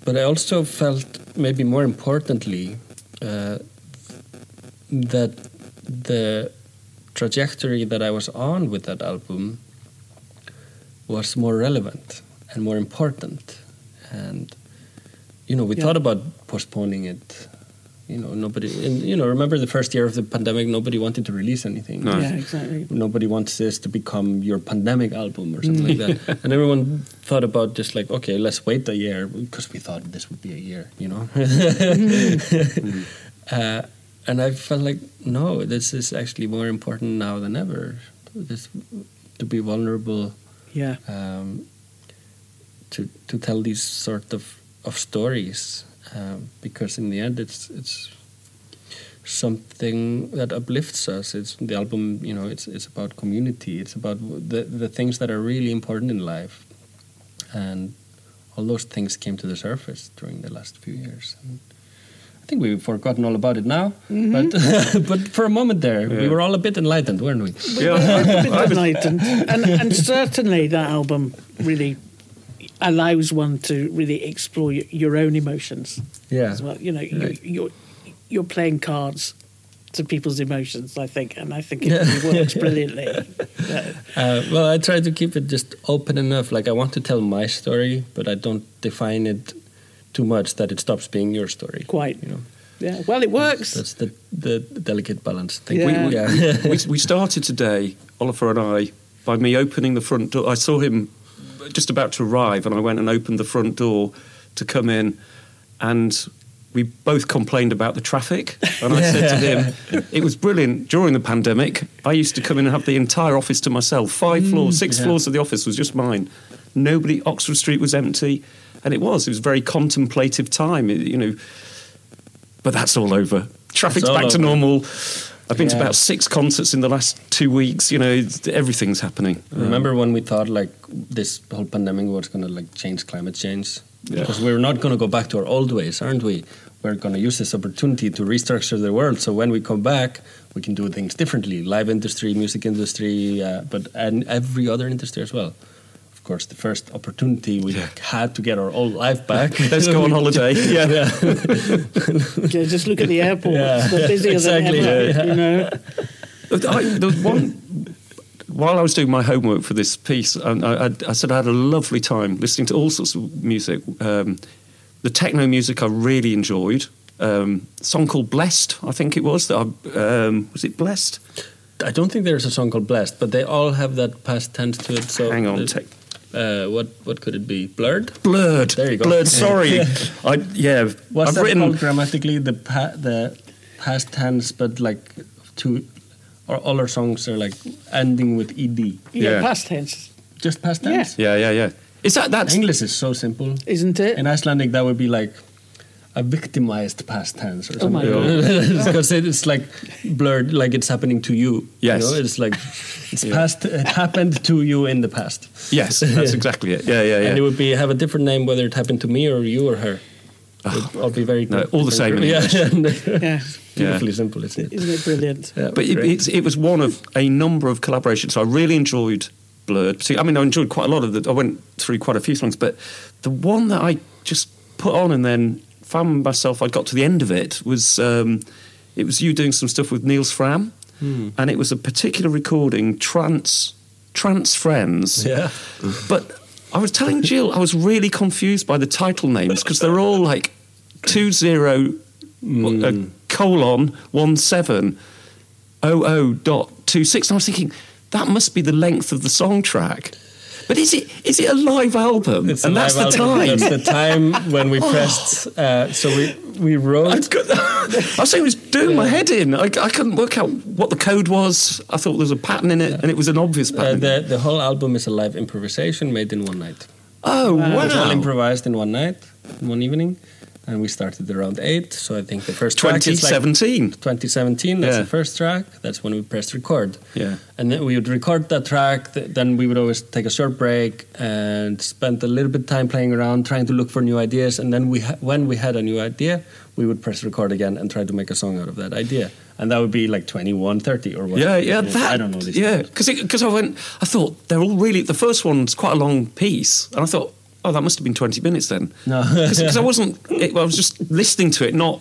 But I also felt, maybe more importantly, uh, that the trajectory that I was on with that album was more relevant and more important. And, you know, we Yeah. thought about postponing it. You know, nobody, and, you know, remember the first year of the pandemic, nobody wanted to release anything No. Yeah, exactly. nobody wants this to become your pandemic album or something like that. And everyone thought about just like, okay, let's wait a year because we thought this would be a year, you know. (laughs) uh, and I felt like, no, this is actually more important now than ever. This to be vulnerable, Yeah. um, to to tell these sort of of stories, um, because in the end, it's it's something that uplifts us. It's the album, you know. It's it's about community. It's about the the things that are really important in life, and all those things came to the surface during the last few years. And I think we've forgotten all about it now, but (laughs) but for a moment there, we were all a bit enlightened, weren't we? Yeah. A bit enlightened. and, and certainly that album really allows one to really explore your, your own emotions Yeah. as well. You know, you, Right. you're you're playing cards to people's emotions. I think, and I think it really works (laughs) brilliantly. Yeah. Uh, well, I try to keep it just open enough. Like I want to tell my story, but I don't define it too much that it stops being your story. Quite. You know, yeah. Well, it works. that's the the delicate balance. I think Yeah. we, yeah. we, we started today, Ólafur and I, by me opening the front door. I saw him just about to arrive, and I went and opened the front door to come in, and we both complained about the traffic. And I said to him, (laughs) "It was brilliant during the pandemic. I used to come in and have the entire office to myself. Five mm, floors, six yeah. floors of the office was just mine. Nobody. Oxford Street was empty." And it was. It was a very contemplative time, you know. But that's all over. Traffic's all back to normal. I've been to about six concerts in the last two weeks. You know, everything's happening. Remember when we thought like this whole pandemic was going to like change climate change? Yeah. Because we're not going to go back to our old ways, aren't we? We're going to use this opportunity to restructure the world. So when we come back, we can do things differently. Live industry, music industry, uh, but and every other industry as well. Of course, the first opportunity we had to get our old life back. (laughs) Let's go on holiday. (laughs) yeah, yeah. (laughs) Yeah, just look at the airport. Yeah. They're busier Exactly, than ever. yeah. You know. I, the one, while I was doing my homework for this piece, and I, I, I said I had a lovely time listening to all sorts of music. Um, the techno music I really enjoyed. Um, a song called "Blessed," I think it was. That I, um, was it "Blessed"? I don't think there's a song called "Blessed," but they all have that past tense to it. So Hang on, tech. Uh, what what could it be? Blurred. Blurred. There you go. Blurred. Sorry, (laughs) I yeah. What's I've that written. called grammatically? The pa- the past tense, but like two, or all our songs are like ending with ed. Yeah, Yeah. past tense, Just past tense. Yeah, yeah, yeah. Is that that's English is so simple. isn't it? In Icelandic, that would be like a victimized past tense or Oh my something. because (laughs) it's like blurred, like it's happening to you. Yes. You know? It's like it's past. It happened to you in the past. yes, that's exactly it. Yeah, yeah, yeah. And it would be have a different name whether it happened to me or you or her. It'd all be very. No, all the same in Yeah, (laughs) yeah, beautifully simple, isn't it? isn't it brilliant? Yeah, But it, it's, it was one of a number of collaborations. I really enjoyed Blurred. See, I mean, I enjoyed quite a lot of the. I went through quite a few songs, but the one that I just put on and then found myself, I got to the end of it was um, it was you doing some stuff with Nils Frahm, Hmm. and it was a particular recording, Trance Trance Frendz. Yeah. But I was telling Gill, I was really confused by the title names because they're all like two zero uh, colon one seven oh oh dot two six. And I was thinking that must be the length of the song track. But is it is it a live album? It's a and that's live the album. time. That's the time when we (laughs) pressed. Uh, so we we (laughs) I, wrote. could, I was saying it was doing my head in. I, I couldn't work out what the code was. I thought there was a pattern in it, and it was an obvious Uh, pattern. the the whole album is a live improvisation made in one night. oh It was all improvised in one night, in one evening, and we started around eight. So I think the first track is like 2017. 2017. That's Yeah. the first track. That's when we pressed record. Yeah. And then we would record that track. Then we would always take a short break and spend a little bit time playing around, trying to look for new ideas. And then we, ha- when we had a new idea, we would press record again and try to make a song out of that idea. And that would be like 21, 30 or what? Yeah, yeah, that. I don't know. Yeah, because because I went, I thought they're all really. The first one's quite a long piece, and I thought, oh, that must have been twenty minutes then. No. (laughs) because I wasn't. It, I was just listening to it, not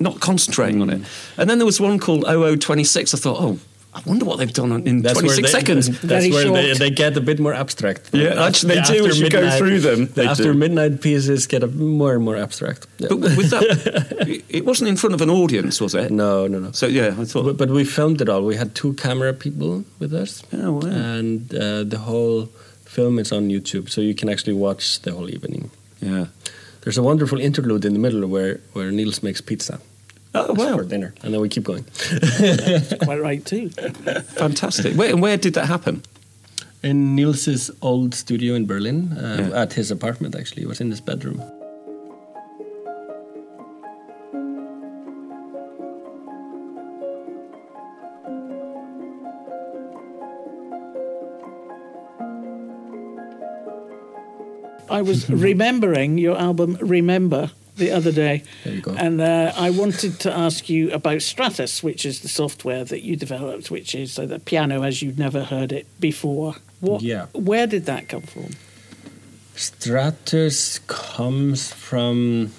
not concentrating on it. Mm. And then there was one called 0026. I thought, oh, I wonder what they've done in That's twenty where they, seconds. That's Very where they, they get a bit more abstract. Yeah, actually they The do after as you go through them, The they after do. midnight pieces get a, more and more abstract. Yeah. But with that, (laughs) it- it wasn't in front of an audience, was it? no, no, no. So yeah, I thought. But, but we filmed it all. We had two camera people with us. Oh, wow. And uh, the whole film is on YouTube, so you can actually watch the whole evening. yeah. There's a wonderful interlude in the middle where, where Nils makes pizza Oh wow, for dinner, and then we keep going. Quite right too. (laughs) fantastic. Where and where did that happen? In Nils's old studio in Berlin, uh, Yeah. at his apartment actually, it was in his bedroom. I was (laughs) remembering your album Remember the other day. There you go. And uh, I wanted to ask you about Stratus, which is the software that you developed, which is uh, the piano as you've never heard it before. What, Yeah. Where did that come from? Stratus comes from.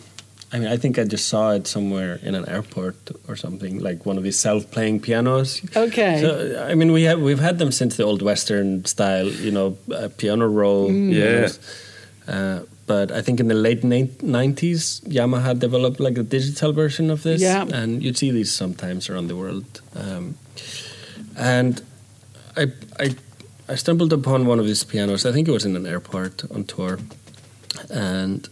I mean, I think I just saw it somewhere in an airport or something, like one of these self-playing pianos. Okay. So, I mean, we have we've had them since the old Western style, you know, uh, piano roll. Yeah. Uh, but I think in the late nineties, Yamaha developed like a digital version of this, Yeah. and you'd see these sometimes around the world. Um, and I, I, I stumbled upon one of these pianos. I think it was in an airport on tour, and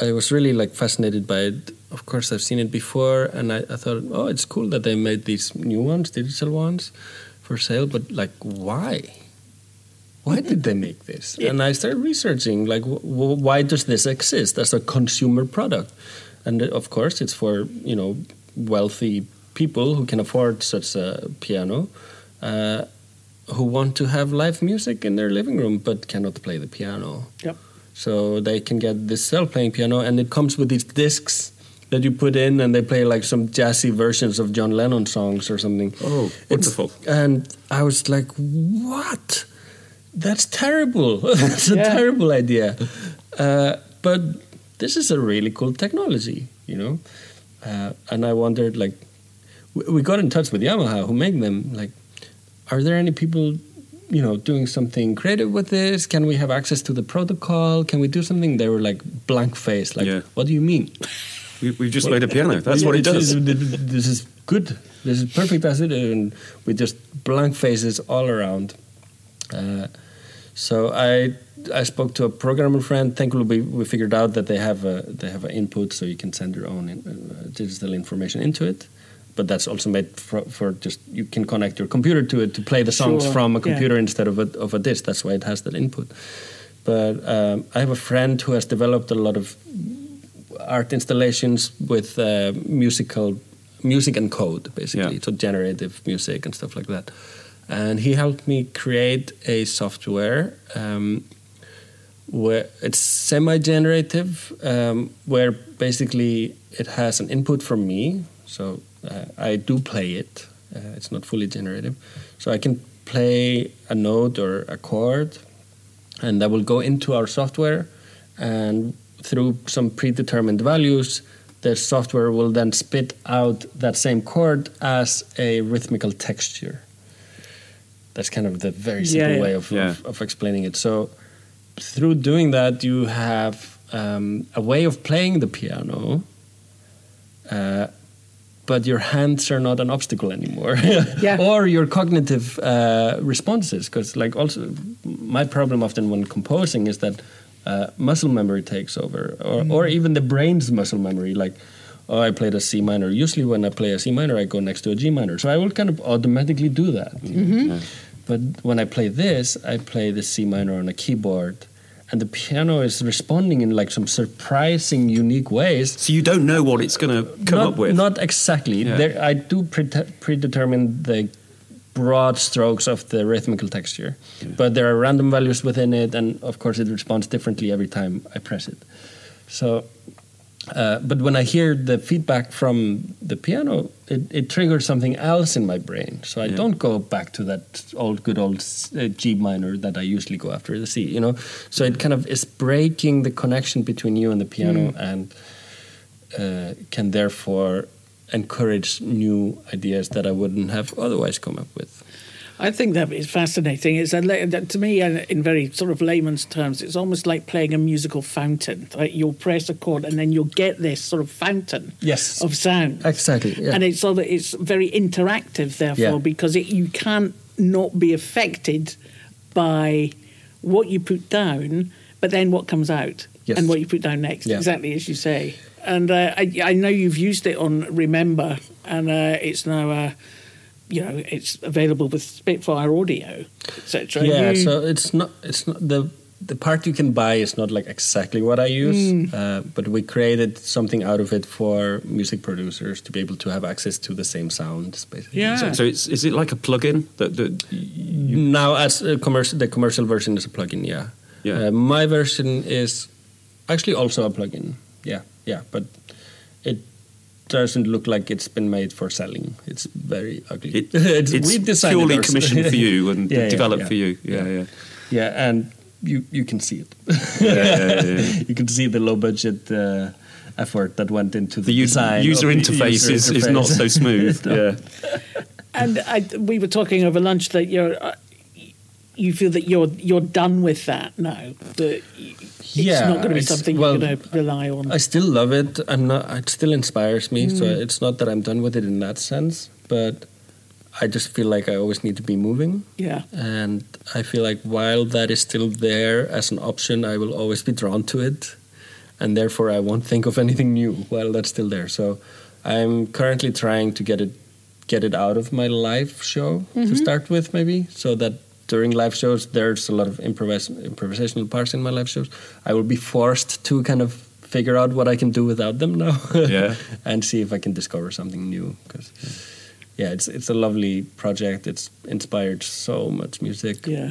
I was really like fascinated by it. Of course, I've seen it before, and I, I thought, oh, it's cool that they made these new ones, digital ones, for sale. But like, why? Why did they make this? And I started researching, like, w- w- why does this exist as a consumer product? And uh, of course, it's for you know wealthy people who can afford such a piano, uh, who want to have live music in their living room but cannot play the piano. Yep. So they can get this self-playing piano, and it comes with these discs that you put in, and they play like some jazzy versions of John Lennon songs or something. Oh, It's- wonderful. and I was like, "What? That's terrible! (laughs) That's a Yeah. terrible idea." Uh, but this is a really cool technology, you know. Uh, and I wondered, like, we, we got in touch with Yamaha, who make them. Like, are there any people, you know, doing something creative with this? Can we have access to the protocol? Can we do something? They were like blank faced. Like, Yeah. what do you mean? We, we've just made a piano. That's what it does. is- This is good. This is perfect as it is, and with just blank faces all around. Uh, so I I spoke to a programmer friend. Thankfully, we, we figured out that they have a they have an input, so you can send your own in, uh, digital information into it. But that's also made for, for just you can connect your computer to it to play the songs Sure, from a yeah. computer instead of a of a disc. That's why it has that input. But um, I have a friend who has developed a lot of art installations with uh, musical music and code basically Yeah. so generative music and stuff like that and he helped me create a software um, where it's semi-generative um, where basically it has an input from me. So uh, i do play it. Uh, it's not fully generative. So i can play a note or a chord and that will go into our software. And through some predetermined values the software will then spit out that same chord as a rhythmical texture that's kind of the very simple yeah. way of, Yeah. of, of explaining it so through doing that you have um, a way of playing the piano uh, but your hands are not an obstacle anymore (laughs) Yeah. or your cognitive uh, responses because like also my problem often when composing is that uh, muscle memory takes over, or, or even the brain's muscle memory. Like, oh, I played a C minor. Usually, when I play a C minor, I go next to a G minor, so I will kind of automatically do that. But when I play this, I play the C minor on a keyboard, and the piano is responding in like some surprising, unique ways. So you don't know what it's going to come not, up with. Not exactly. Yeah. There, I do predetermine the broad strokes of the rhythmical texture, but there are random values within it, and of course, it responds differently every time I press it. So, uh, but when I hear the feedback from the piano, it, it triggers something else in my brain. So I Yeah. don't go back to that old, good old uh, G minor that I usually go after the C. You know, so it kind of is breaking the connection between you and the piano, and uh, can therefore encourage new ideas that I wouldn't have otherwise come up with. I think that is fascinating. It's a, to me, uh, in very sort of layman's terms, it's almost like playing a musical fountain. Like you'll press a chord and then you'll get this sort of fountain Yes. of sound. Exactly. Yeah. And it's it's very interactive, therefore, Yeah. because it, you can't not be affected by what you put down, but then what comes out Yes. and what you put down next, Yeah. exactly as you say. And uh, I, I know you've used it on Remember, and uh, it's now, uh, you know, it's available with Spitfire Audio, etc. yeah. You- So it's not. It's not the. The part you can buy is not like exactly what I use, Mm. uh, but we created something out of it for music producers to be able to have access to the same sounds, basically. Yeah. So, so it's is it like a plugin that, that you, now, as a commercial, the commercial version is a plugin. Yeah. Yeah. Uh, my version is actually also a plugin. Yeah. Yeah. But it doesn't look like it's been made for selling. It's very ugly. it, (laughs) it's it's we designed purely it commissioned for you (laughs) and Yeah, yeah, developed yeah. for you? Yeah, yeah. Yeah, and you you can see it. yeah, yeah, yeah. (laughs) you can see the low budget uh, effort that went into the, The design. user of the interface user is, is not so smooth. No. Yeah. And I, we were talking over lunch that you're, uh, you feel that you're you're done with that now. That it's Yeah, not going to be something well, you're going to rely on. I still love it. I'm not. It still inspires me. So Mm. it's not that I'm done with it in that sense, but I just feel like I always need to be moving. yeah, And I feel like while that is still there as an option, I will always be drawn to it. And therefore, I won't think of (laughs) anything new while that's still there. So I'm currently trying to get it get it out of my live show to start with, maybe, so that during live shows, there's a lot of improvis- improvisational parts in my live shows. I will be forced to kind of figure out what I can do without them now, (laughs) Yeah. and see if I can discover something new. Because yeah, it's it's a lovely project. It's inspired so much music. yeah.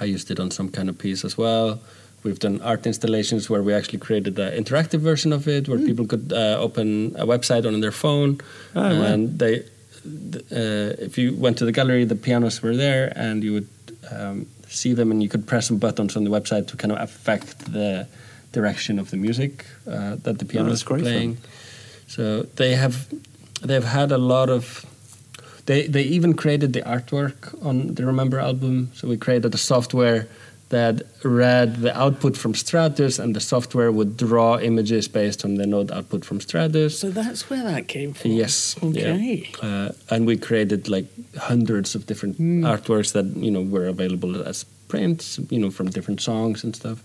I used it on some kind of piece as well. We've done art installations where we actually created the interactive version of it, where people could uh, open a website on their phone, Oh, wow. and they, uh, if you went to the gallery, the pianos were there, and you would um, see them, and you could press some buttons on the website to kind of affect the direction of the music uh, that the piano Oh, is great fun. playing. So they have they've had a lot of they they even created the artwork on the Remember album. So we created a software that read the output from Stratus, and the software would draw images based on the node output from Stratus. So that's where that came from. Yes. yeah. Okay. Uh, and we created like hundreds of different Hmm. artworks that you know were available as prints, you know, from different songs and stuff.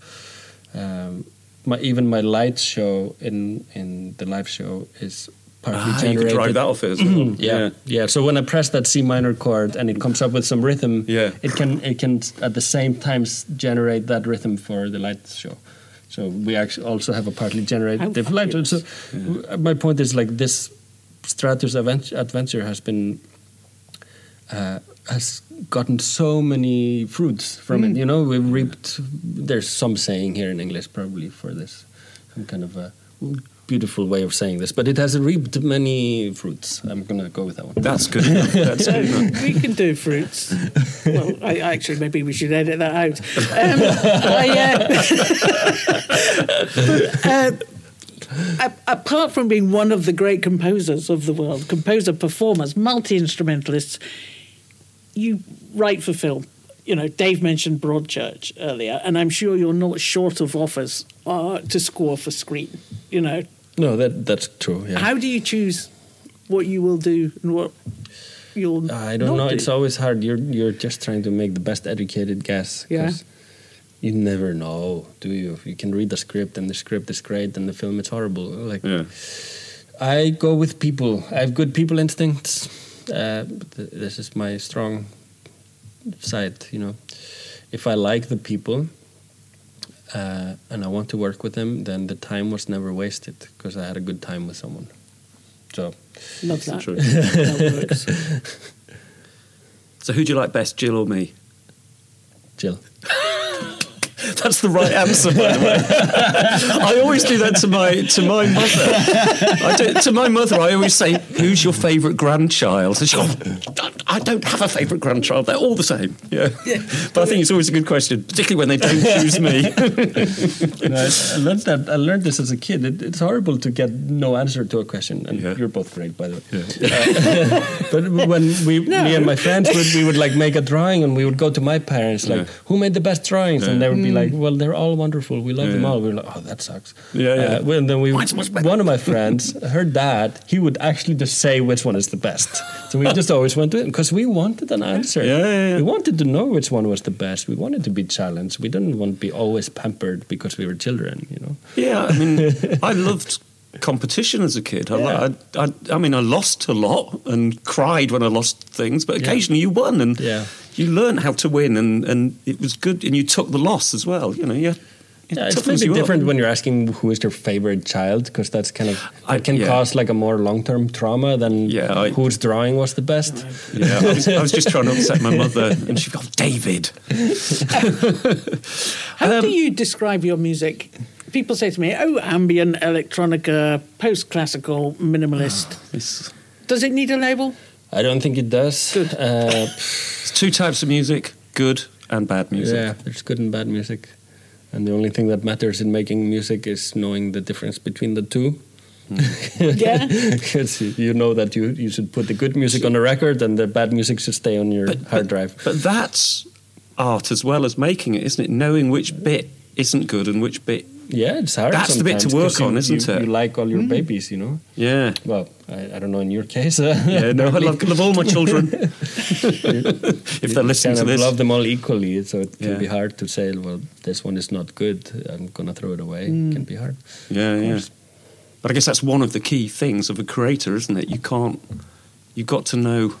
Um, my, even my light show in in the live show is partly Ah, you generated. could drive that off it as well. Yeah, yeah. So when I press that C minor chord and it comes up with some rhythm, Yeah. it can it can at the same time generate that rhythm for the light show. So we actually also have a partly generated How light. So w- my point is like this Stratus advent- adventure has been uh, has gotten so many fruits from it. You know, we've reaped. There's some saying here in English probably for this, some kind of a beautiful way of saying this, but it has reaped many fruits. I'm gonna go with that one. That's good. That's good enough. we can do fruits. Well, I, actually, maybe we should edit that out. Um, I, uh, (laughs) but, uh, apart from being one of the great composers of the world, composer, performers, multi instrumentalists, you write for film. You know, Dave mentioned Broadchurch earlier, and I'm sure you're not short of offers uh, to score for screen. You know, No, that that's true. Yeah. how do you choose what you will do and what you'll? I don't not know. do? It's always hard. You're you're just trying to make the best educated guess. 'cause, you never know, do you? You can read the script and the script is great and the film is horrible. Like Yeah. I go with people. I have good people instincts. Uh, th- this is my strong side. You know, if I like the people uh, and I want to work with them, then the time was never wasted because I had a good time with someone. So Love that. That works. (laughs) So who do you like best, Gill or me? Gill. That's the right answer, by the way. I always do that to my to my mother. I do, to my mother, I always say, "Who's your favourite grandchild?" And she goes, "I don't have a favourite grandchild. They're all the same." Yeah. But I think it's always a good question, particularly when they don't choose me. You know, I, I learned that. I learned this as a kid. It, it's horrible to get no answer to a question, and Yeah. you're both great, by the way. Uh, (laughs) but when we, me and my friends would, we would like make a drawing, and we would go to my parents, like, Yeah. "Who made the best drawings?" And they would be like, "Well, they're all wonderful. We love Yeah, them all." We are like, "Oh, that sucks." Yeah, yeah. Uh, well, and then we, one of my friends, (laughs) her dad, he would actually just say which one is the best. So we just always went to it because we wanted an answer. Yeah, yeah, yeah. We wanted to know which one was the best. We wanted to be challenged. We didn't want to be always pampered because we were children. You know. Yeah, I mean, (laughs) I loved competition as a kid. I, Yeah. I, I, I mean, I lost a lot and cried when I lost things, but Yeah. occasionally you won and Yeah. You learned how to win, and, and it was good, and you took the loss as well. You know, yeah. It Yeah, it's toughens maybe you up. different when you're asking who is your favorite child because that's kind of it can yeah. cause like a more long term trauma than Yeah, I- whose drawing was the best. Yeah, I was, I was just trying to upset my mother, and she got David. How Um, do you describe your music? People say to me, "Oh, ambient, electronica, post-classical, minimalist." It's, Does it need a label? I don't think it does. Good. Uh, it's two types of music: good and bad music. yeah, there's good and bad music, and the only thing that matters in making music is knowing the difference between the two. (laughs) Yeah. (laughs) Because you know that you, you should put the good music on the record and the bad music should stay on your hard drive. But that's art as well as making it, isn't it? Knowing which bit isn't good and which bit. Yeah, it's hard. That's the bit to work 'cause you- on, isn't you- it? You like all your babies, you know. Yeah. Well, I, I don't know in your case. Uh, Yeah, no, I love, love all my children. (laughs) (laughs) if they're listening to this. love them all equally, so it can Yeah. be hard to say, well, this one is not good. I'm gonna throw it away. It can be hard. Yeah, yeah. But I guess that's one of the key things of a creator, isn't it? You can't. You've got to know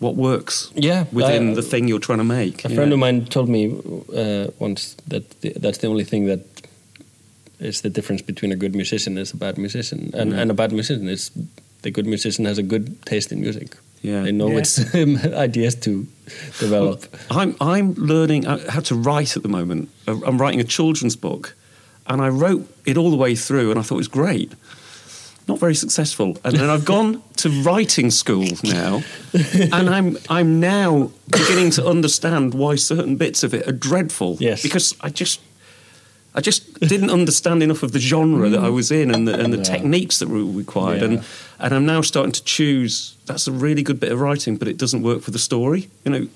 what works Yeah, within uh, the thing you're trying to make. A yeah. friend of mine told me uh, once that the, that's the only thing that is the difference between a good musician and a bad musician, and, Yeah. and a bad musician is the good musician has a good taste in music. Yeah. They know Yeah. which (laughs) ideas to develop. I'm I'm learning uh, how to write at the moment. Uh, I'm writing a children's book, and I wrote it all the way through, and I thought it was great. Not very successful, and then I've gone to writing school now, and I'm I'm now beginning to understand why certain bits of it are dreadful. Yes. because I just. I just didn't understand enough of the genre that I was in and the, and the Yeah. techniques that were required, Yeah. and and I'm now starting to choose. That's a really good bit of writing, but it doesn't work for the story. You know,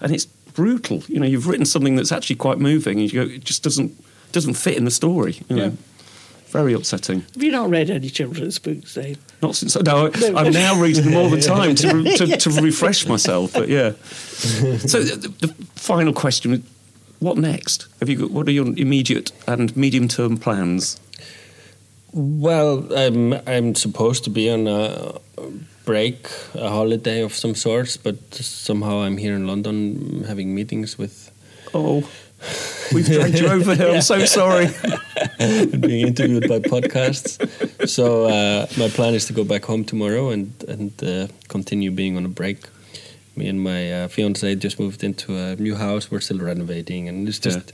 and it's brutal. You know, you've written something that's actually quite moving, and you go, it just doesn't doesn't fit in the story. You know, Yeah. Very upsetting. Have you not read any children's books, Dave? Not since no, I'm now reading them all the (laughs) time to, re- to to refresh myself. But yeah. (laughs) So the, the final question: What next? Have you got? What are your immediate and medium term plans? Well, I'm I'm supposed to be on a break, a holiday of some sorts, but somehow I'm here in London having meetings with Oh, we've dragged you over here. I'm so sorry. (laughs) being interviewed by podcasts. So uh, my plan is to go back home tomorrow and and uh, continue being on a break. Me and my uh, fiance just moved into a new house. We're still renovating, and it's just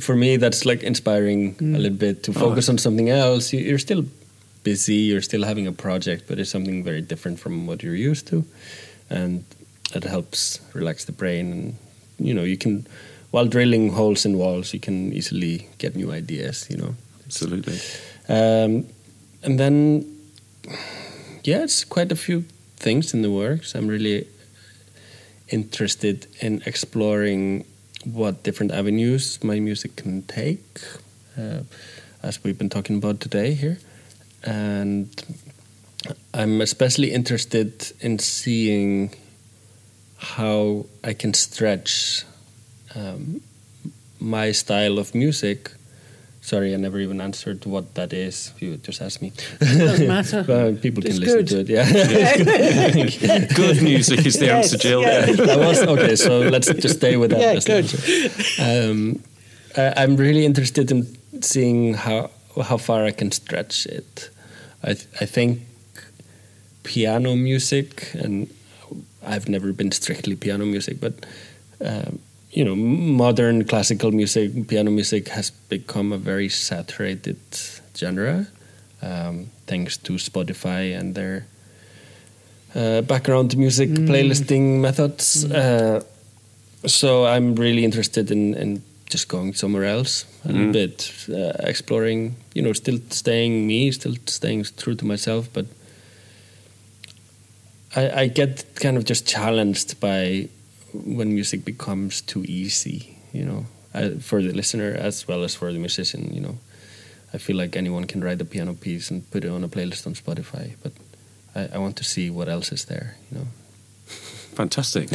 for me that's like inspiring a little bit to focus on something else. You, you're still busy, you're still having a project, but it's something very different from what you're used to, and it helps relax the brain. And you know, you can while drilling holes in walls, you can easily get new ideas. You know. Absolutely. Um, and then, yeah, it's quite a few things in the works. I'm really interested in exploring what different avenues my music can take, uh, as we've been talking about today here. And I'm especially interested in seeing how I can stretch um, my style of music. Sorry, I never even answered what that is. You just asked me. Doesn't matter. (laughs) Well, people can It's listen to it. Yeah. (laughs) Good music is the Yes, answer, Gill. yeah. (laughs) that was okay. So let's just stay with that. Yeah, good. Um, I, I'm really interested in seeing how how far I can stretch it. I th- I think piano music, and I've never been strictly piano music, but um, you know, modern classical music, piano music has become a very saturated genre, um, thanks to Spotify and their uh, background music playlisting methods. Uh, so I'm really interested in, in just going somewhere else a little bit, uh, exploring, you know, still staying me, still staying true to myself, but I, I get kind of just challenged by when music becomes too easy, you know, uh, for the listener as well as for the musician, you know. I feel like anyone can write a piano piece and put it on a playlist on Spotify, but I, I want to see what else is there, you know. Fantastic.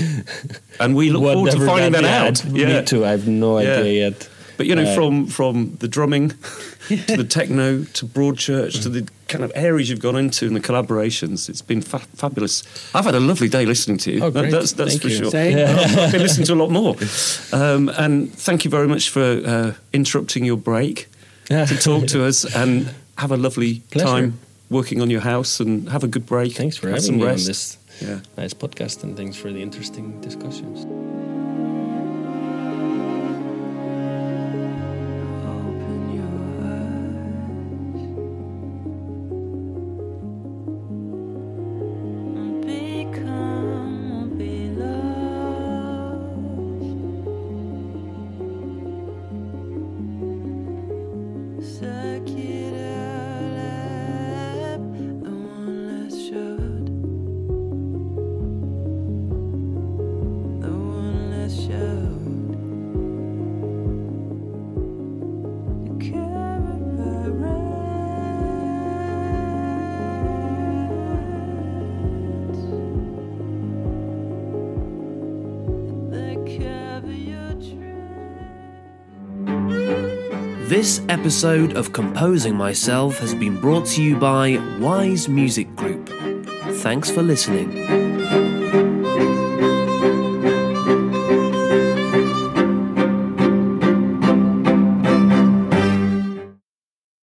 And we look forward to Whatever finding that, yeah, out. Me too. I have no Yeah. idea yet. But you know, from from the drumming (laughs) to the (laughs) techno to Broadchurch to the kind of areas you've gone into and the collaborations, it's been fa- fabulous. I've had a lovely day listening to you. Oh, great. That's that's Thank for you. sure. Same. I've been (laughs) listening to a lot more. Um, and thank you very much for uh, interrupting your break to talk to us and have a lovely Pleasure. time working on your house and have a good break. Thanks for having some me rest. on this Yeah. nice podcast, and thanks for the interesting discussions. This episode of Composing Myself has been brought to you by Wise Music Group. Thanks for listening.